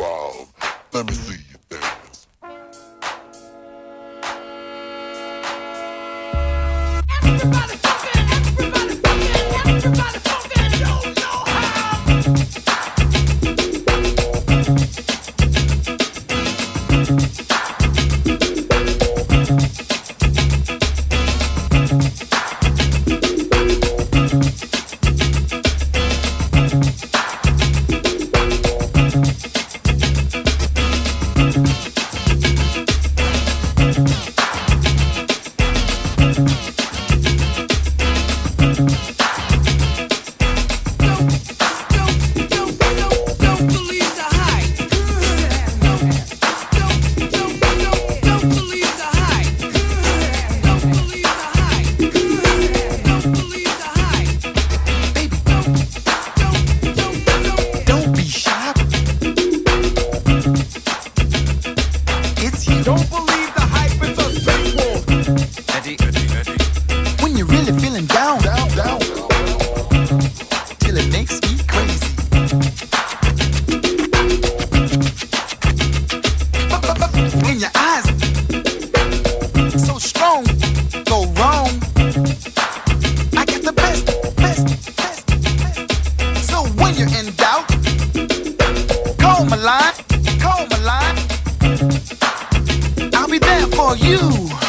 Let me see you dance. You.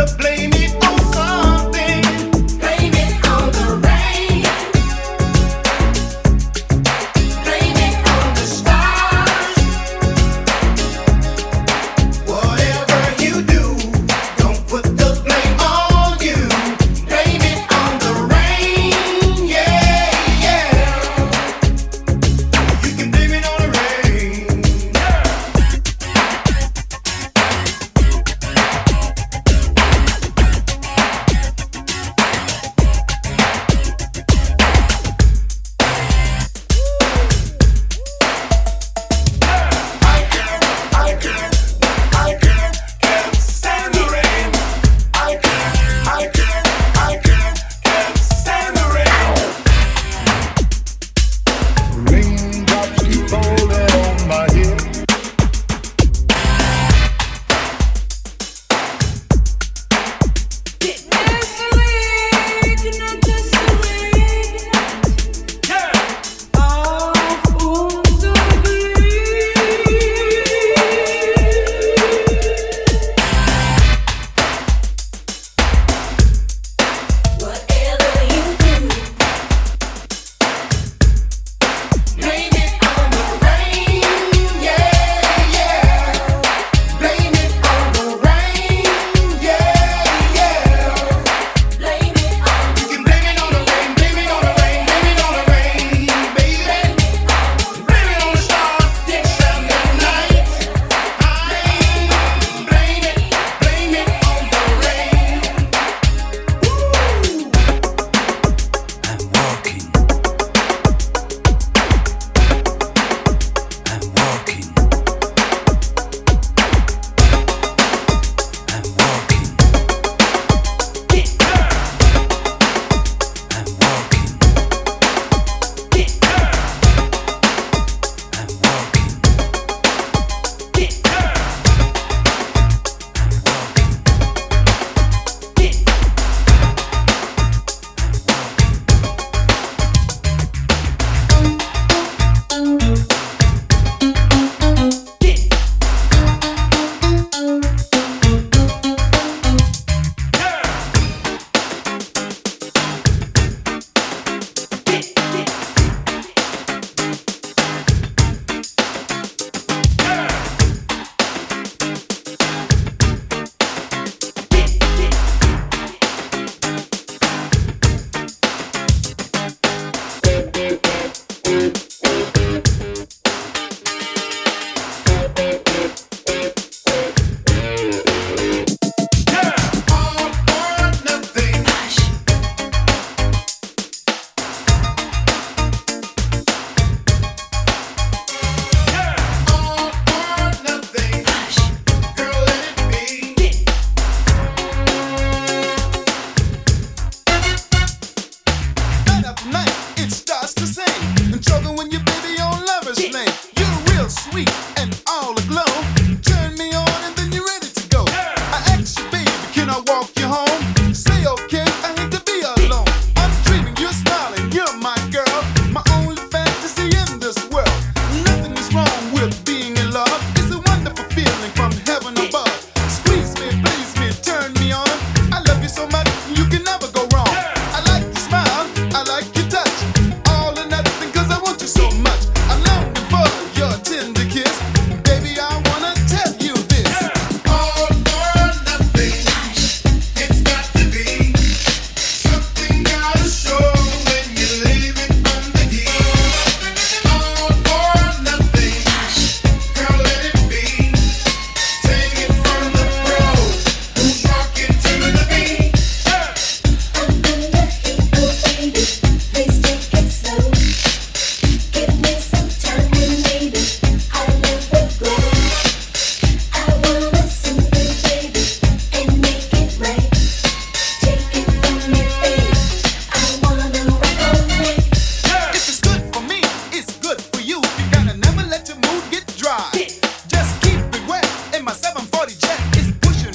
the place.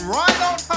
right on time.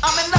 I'm in the